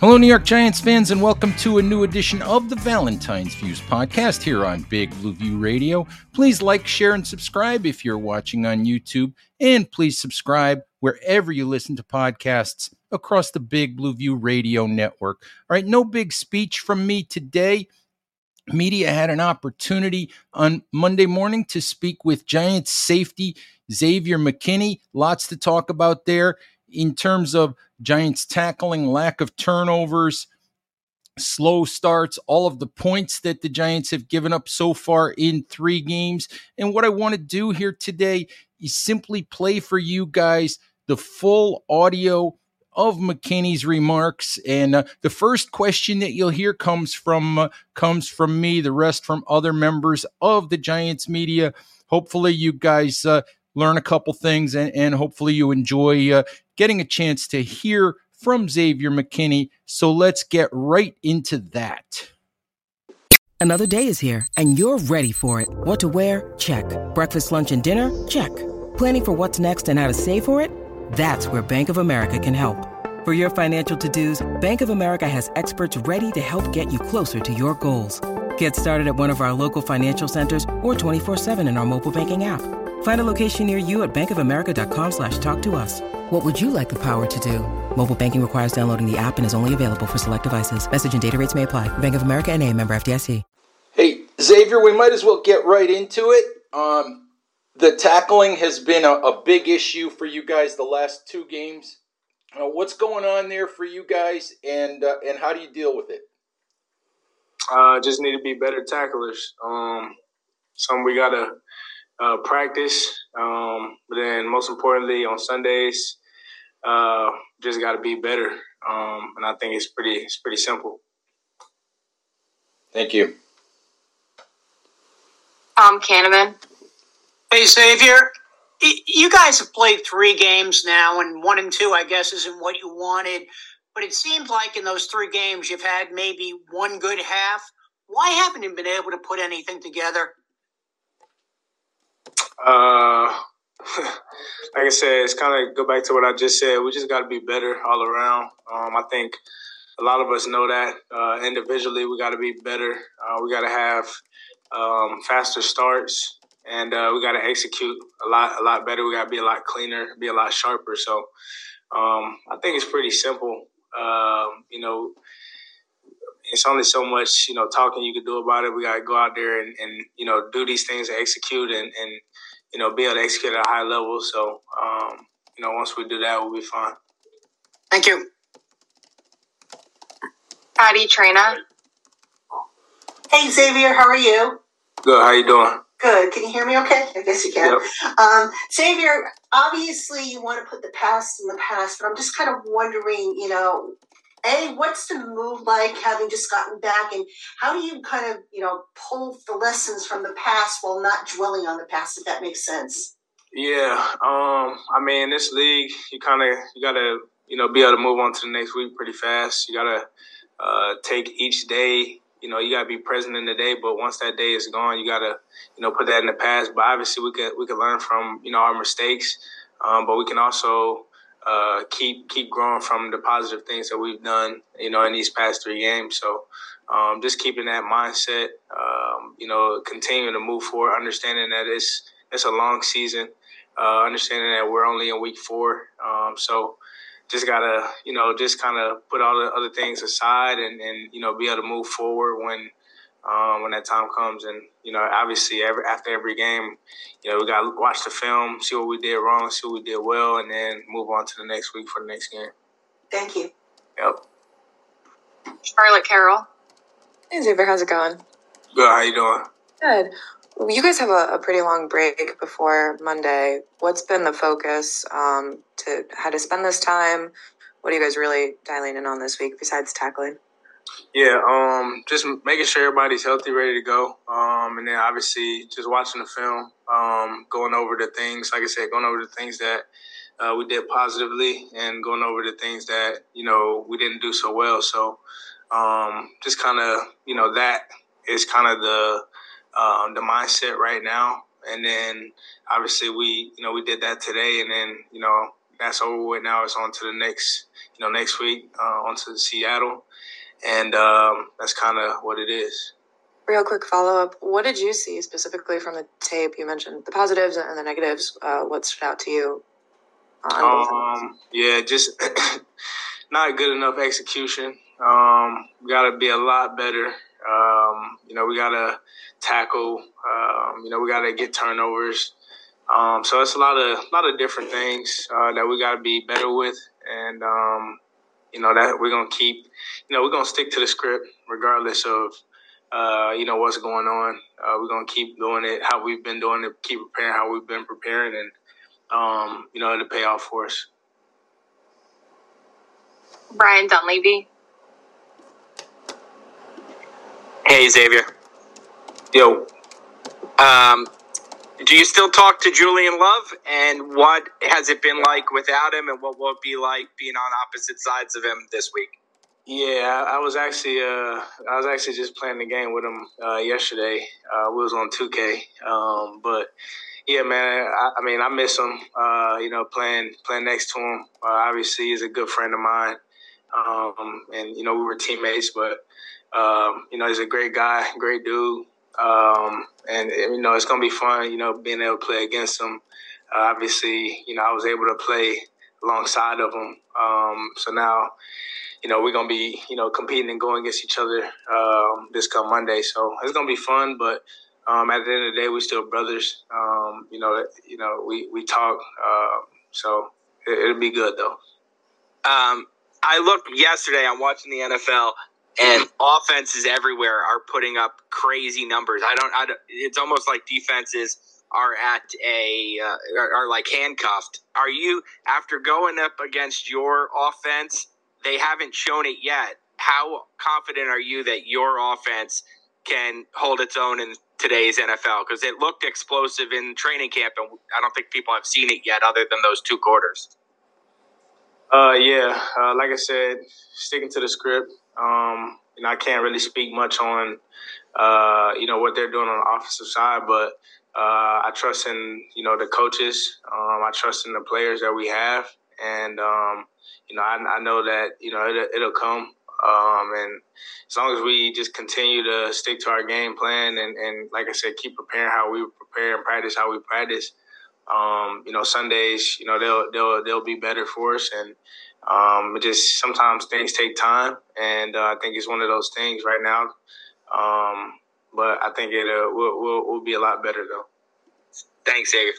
Hello, New York Giants fans, and welcome to a new edition of the Valentine's Views podcast here on Big Blue View Radio. Please like, share, and subscribe if you're watching on YouTube, and please subscribe wherever you listen to podcasts across the Big Blue View Radio network. All right, no big speech from me today. Media had an opportunity on Monday morning to speak with Giants safety Xavier McKinney. Lots to talk about there in terms of Giants tackling, lack of turnovers, slow starts, all of the points that the Giants have given up so far in three games. And what I want to do here today is simply play for you guys the full audio of McKinney's remarks. And uh, the first question that you'll hear comes from uh, comes from me. The rest from other members of the Giants media. Hopefully, you guys uh, learn a couple things, and, and hopefully, you enjoy uh, getting a chance to hear from Xavier McKinney. So let's get right into that. Another day is here, and you're ready for it. What to wear? Check. Breakfast, lunch, and dinner? Check. Planning for what's next and how to save for it? That's where Bank of America can help. For your financial to-dos, Bank of America has experts ready to help get you closer to your goals. Get started at one of our local financial centers or 24-7 in our mobile banking app. Find a location near you at bankofamerica.com slash talk to us. What would you like the power to do? Mobile banking requires downloading the app and is only available for select devices. Message and data rates may apply. Bank of America and a member FDIC. Hey, Xavier, we might as well get right into it. Um, the tackling has been a, a big issue for you guys the last two games. Uh, what's going on there for you guys, and uh, and how do you deal with it? Uh, just need to be better tacklers. Um, something we gotta uh, practice, um, but then most importantly on Sundays, uh, just got to be better. Um, and I think it's pretty it's pretty simple. Thank you. Um, Cannaman. Hey, Xavier. You guys have played three games now, and one and two, I guess, isn't what you wanted. But it seems like in those three games, you've had maybe one good half. Why haven't you been able to put anything together? Uh, like I said, it's kind of go back to what I just said. We just got to be better all around. Um, I think a lot of us know that uh, individually we got to be better. Uh, we got to have um, faster starts, and uh, we got to execute a lot, a lot better. We got to be a lot cleaner, be a lot sharper. So um, I think it's pretty simple. Um, you know, it's only so much you know talking you can do about it. We got to go out there and, and you know do these things and execute and, and you know be able to execute at a high level. So um, you know once we do that, we'll be fine. Thank you. Pat Traina. Hey Xavier, how are you? Good. How you doing? Good. Can you hear me okay? I guess you can. Yep. Um, Xavier, obviously you want to put the past in the past, but I'm just kind of wondering, you know, A, what's the move like having just gotten back and how do you kind of, you know, pull the lessons from the past while not dwelling on the past, if that makes sense? Yeah. Um. I mean, this league, you kind of you gotta you know be able to move on to the next week pretty fast. You gotta uh, take each day. You know, you gotta be present in the day. But once that day is gone, you gotta you know put that in the past. But obviously, we can we can learn from you know our mistakes. Um, but we can also uh, keep keep growing from the positive things that we've done, you know, in these past three games. So um, just keeping that mindset, um, you know, continuing to move forward, understanding that it's it's a long season, uh, understanding that we're only in week four. Um, so just gotta, you know, just kind of put all the other things aside and, and you know be able to move forward when um, when that time comes. And you know, obviously, every after every game, you know, we got to watch the film, see what we did wrong, see what we did well, and then move on to the next week for the next game. Thank you. Yep. Charlotte Carroll. Hey Xavier, how's it going? Good. How you doing? Good. You guys have a, a pretty long break before Monday. What's been the focus um, to how to spend this time? What are you guys really dialing in on this week besides tackling? Yeah, um, just making sure everybody's healthy, ready to go, um, and then obviously just watching the film, um, going over the things, like I said, going over the things that uh, we did positively, and going over the things that you know we didn't do so well. So, um, just kind of you know that is kind of the um, the mindset right now, and then obviously we you know we did that today, and then you know that's over with. Now it's on to the next you know next week uh, on to Seattle and um, that's kind of what it is. Real quick follow up. What did you see specifically from the tape? You mentioned the positives and the negatives. Uh, what stood out to you? Um, yeah, just not good enough execution. Um, we got to be a lot better. Um, you know, we got to tackle. Um, you know, we got to get turnovers. Um, so it's a lot of a lot of different things uh, that we got to be better with, and um, you know that we're gonna keep you know we're gonna stick to the script regardless of uh, you know what's going on. Uh, we're gonna keep doing it how we've been doing it keep preparing how we've been preparing and um, you know it'll pay off for us. Brian Dunleavy. Hey Xavier. Yo um, do you still talk to Julian Love? And what has it been like without him? And what will it be like being on opposite sides of him this week? Yeah, I, was actually uh, I was actually just playing the game with him uh, yesterday. Uh, we was on 2K, um, but yeah, man. I, I, mean, I miss him. Uh, you know, playing playing next to him. Uh, obviously, he's a good friend of mine, um, and you know we were teammates. But um, you know, he's a great guy, great dude. Um, and you know it's gonna be fun. You know, being able to play against them. Uh, obviously, you know I was able to play alongside of them. Um, so now, you know, we're gonna be you know competing and going against each other um, this come Monday. So it's gonna be fun, but. Um, at the end of the day, we're still brothers. Um, you know, you know, we we talk. Uh, so it, will be good though. Um, I looked yesterday. I'm watching the NFL and offenses everywhere are putting up crazy numbers. I don't. I don't it's almost like defenses are at a uh, are, are, like handcuffed. Are you after going up against your offense? They haven't shown it yet. How confident are you that your offense can hold its own in today's NFL? Because it looked explosive in training camp, and I don't think people have seen it yet, other than those two quarters. Uh, yeah, uh, like I said, sticking to the script. Um, know, I can't really speak much on, uh, you know, what they're doing on the offensive side, but uh, I trust in, you know, the coaches. Um, I trust in the players that we have, and um, you know, I, I, know that you know it'll, it'll come. Um, and as long as we just continue to stick to our game plan and, and like I said, keep preparing how we prepare and practice how we practice, um, you know, Sundays, you know, they'll they'll they'll be better for us, and um, it just sometimes things take time, and uh, I think it's one of those things right now. Um, but I think it uh, will, will, will be a lot better though. Thanks, Dave.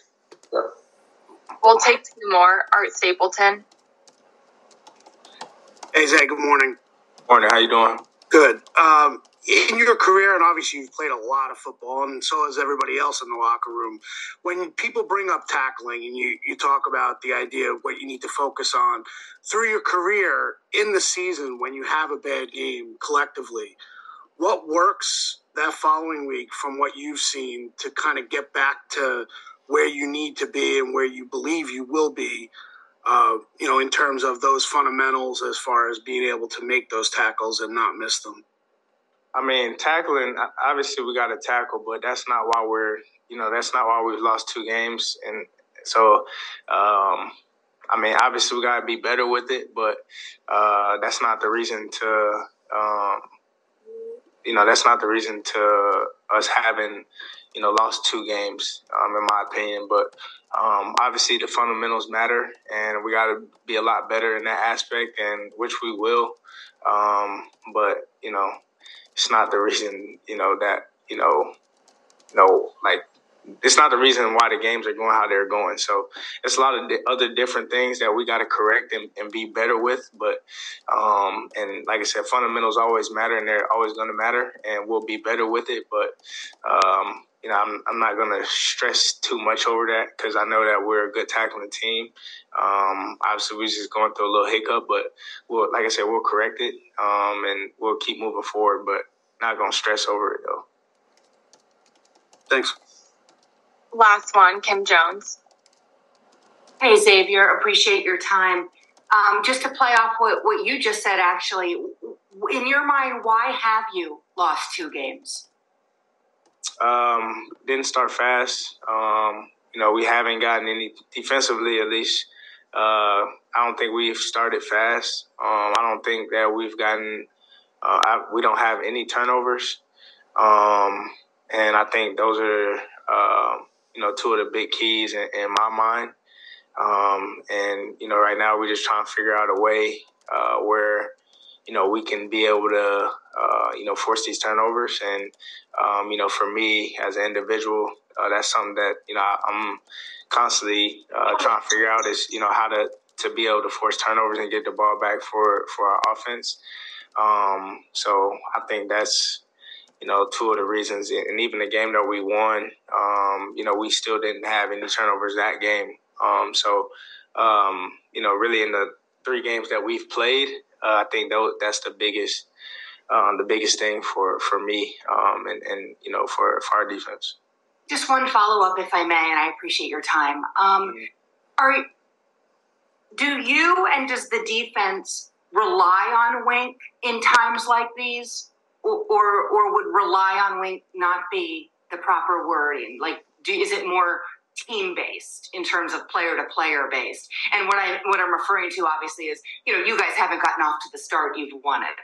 We'll take two more. Art Stapleton. Hey Zay, good morning. Morning. How you doing? Good. Um, in your career, and obviously you've played a lot of football, and so has everybody else in the locker room. When people bring up tackling and you, you talk about the idea of what you need to focus on through your career in the season when you have a bad game collectively, what works that following week from what you've seen to kind of get back to where you need to be and where you believe you will be? Uh, you know, in terms of those fundamentals, as far as being able to make those tackles and not miss them. I mean, tackling. Obviously, we got to tackle, but that's not why we're. You know, that's not why we've lost two games, and so um, I mean, obviously we gotta be better with it, but uh, that's not the reason to. Um, you know, that's not the reason to us having, you know, lost two games, um, in my opinion. But um, obviously, the fundamentals matter, and we got to be a lot better in that aspect, and which we will. Um, but you know, it's not the reason, you know, that you know, know, like it's not the reason why the games are going how they're going. So it's a lot of other different things that we got to correct and, and, be better with. But um, and like I said, fundamentals always matter, and they're always going to matter, and we'll be better with it. But um, you know, I'm, I'm not going to stress too much over that because I know that we're a good tackling team. Um, obviously, we're just going through a little hiccup, but we'll, like I said, we'll correct it um, and we'll keep moving forward. But not going to stress over it though. Thanks. Last one, Kim Jones. Hey, Xavier, appreciate your time. Um, just to play off what, what you just said, actually, in your mind, why have you lost two games? Um, didn't start fast. Um, you know, we haven't gotten any defensively, at least. Uh, I don't think we've started fast. Um, I don't think that we've gotten, uh, I, we don't have any turnovers. Um, and I think those are, uh, you know, two of the big keys in, in my mind. Um, and you know, right now we're just trying to figure out a way uh, where you know we can be able to uh, you know force these turnovers. And um, you know, for me as an individual, uh, that's something that you know I'm constantly uh, trying to figure out is you know how to to be able to force turnovers and get the ball back for for our offense. Um, so I think that's you know, two of the reasons, and even the game that we won, um, you know, we still didn't have any turnovers that game. Um, so, um, you know, really in the three games that we've played, uh, I think that, that's the biggest, um, the biggest thing for for me, um, and and you know, for for our defense. Just one follow up, if I may, and I appreciate your time. Um, mm-hmm. Are do you and does the defense rely on Wink in times like these? or or would rely on Wink not be the proper wording? Like, do, is it more team based in terms of player to player based? And what I what I'm referring to obviously is you know you guys haven't gotten off to the start you've wanted.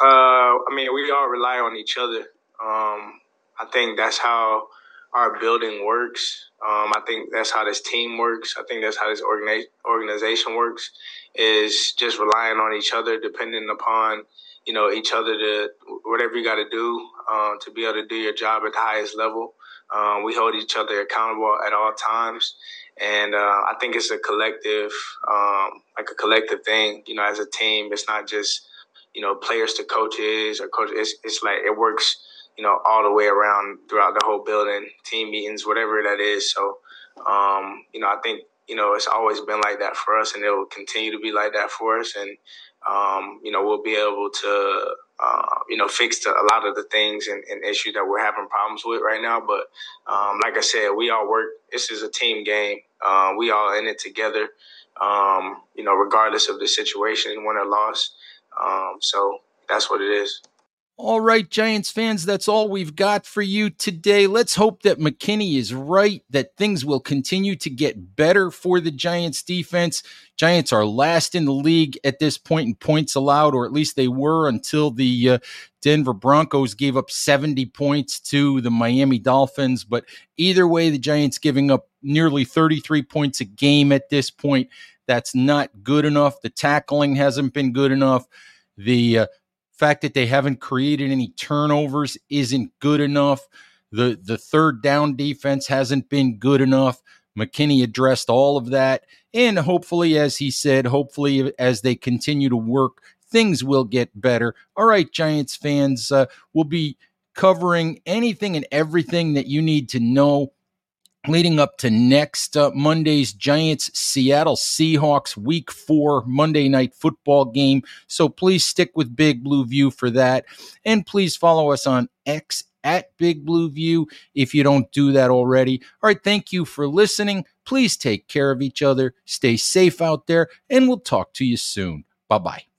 Uh, I mean, we all rely on each other. Um, I think that's how our building works. Um, I think that's how this team works. I think that's how this organi- organization works. Is just relying on each other, depending upon you know each other to whatever you got to do um, to be able to do your job at the highest level. Um, we hold each other accountable at all times, and uh, I think it's a collective, um, like a collective thing. You know, as a team, it's not just you know players to coaches or coaches. It's, it's like it works. You know, all the way around throughout the whole building, team meetings, whatever that is. So, um, you know, I think you know it's always been like that for us, and it will continue to be like that for us. And um, you know, we'll be able to, uh, you know, fix the, a lot of the things and, and, issues that we're having problems with right now. But um, like I said, we all work. This is a team game. Uh, we all in it together. Um, you know, regardless of the situation, win or loss. Um, so that's what it is. All right, Giants fans, that's all we've got for you today. Let's hope that McKinney is right, that things will continue to get better for the Giants defense. Giants are last in the league at this point in points allowed, or at least they were until the uh, Denver Broncos gave up 70 points to the Miami Dolphins. But either way, the Giants giving up nearly 33 points a game at this point. That's not good enough. The tackling hasn't been good enough. The uh, fact that they haven't created any turnovers isn't good enough. The the third down defense hasn't been good enough. McKinney addressed all of that. And hopefully, as he said, hopefully, as they continue to work, things will get better. All right, Giants fans, uh, we'll be covering anything and everything that you need to know leading up to next uh, Monday's Giants Seattle Seahawks Week 4 Monday Night Football game. So please stick with Big Blue View for that. And please follow us on X at Big Blue View if you don't do that already. All right, thank you for listening. Please take care of each other, stay safe out there, and we'll talk to you soon. Bye bye.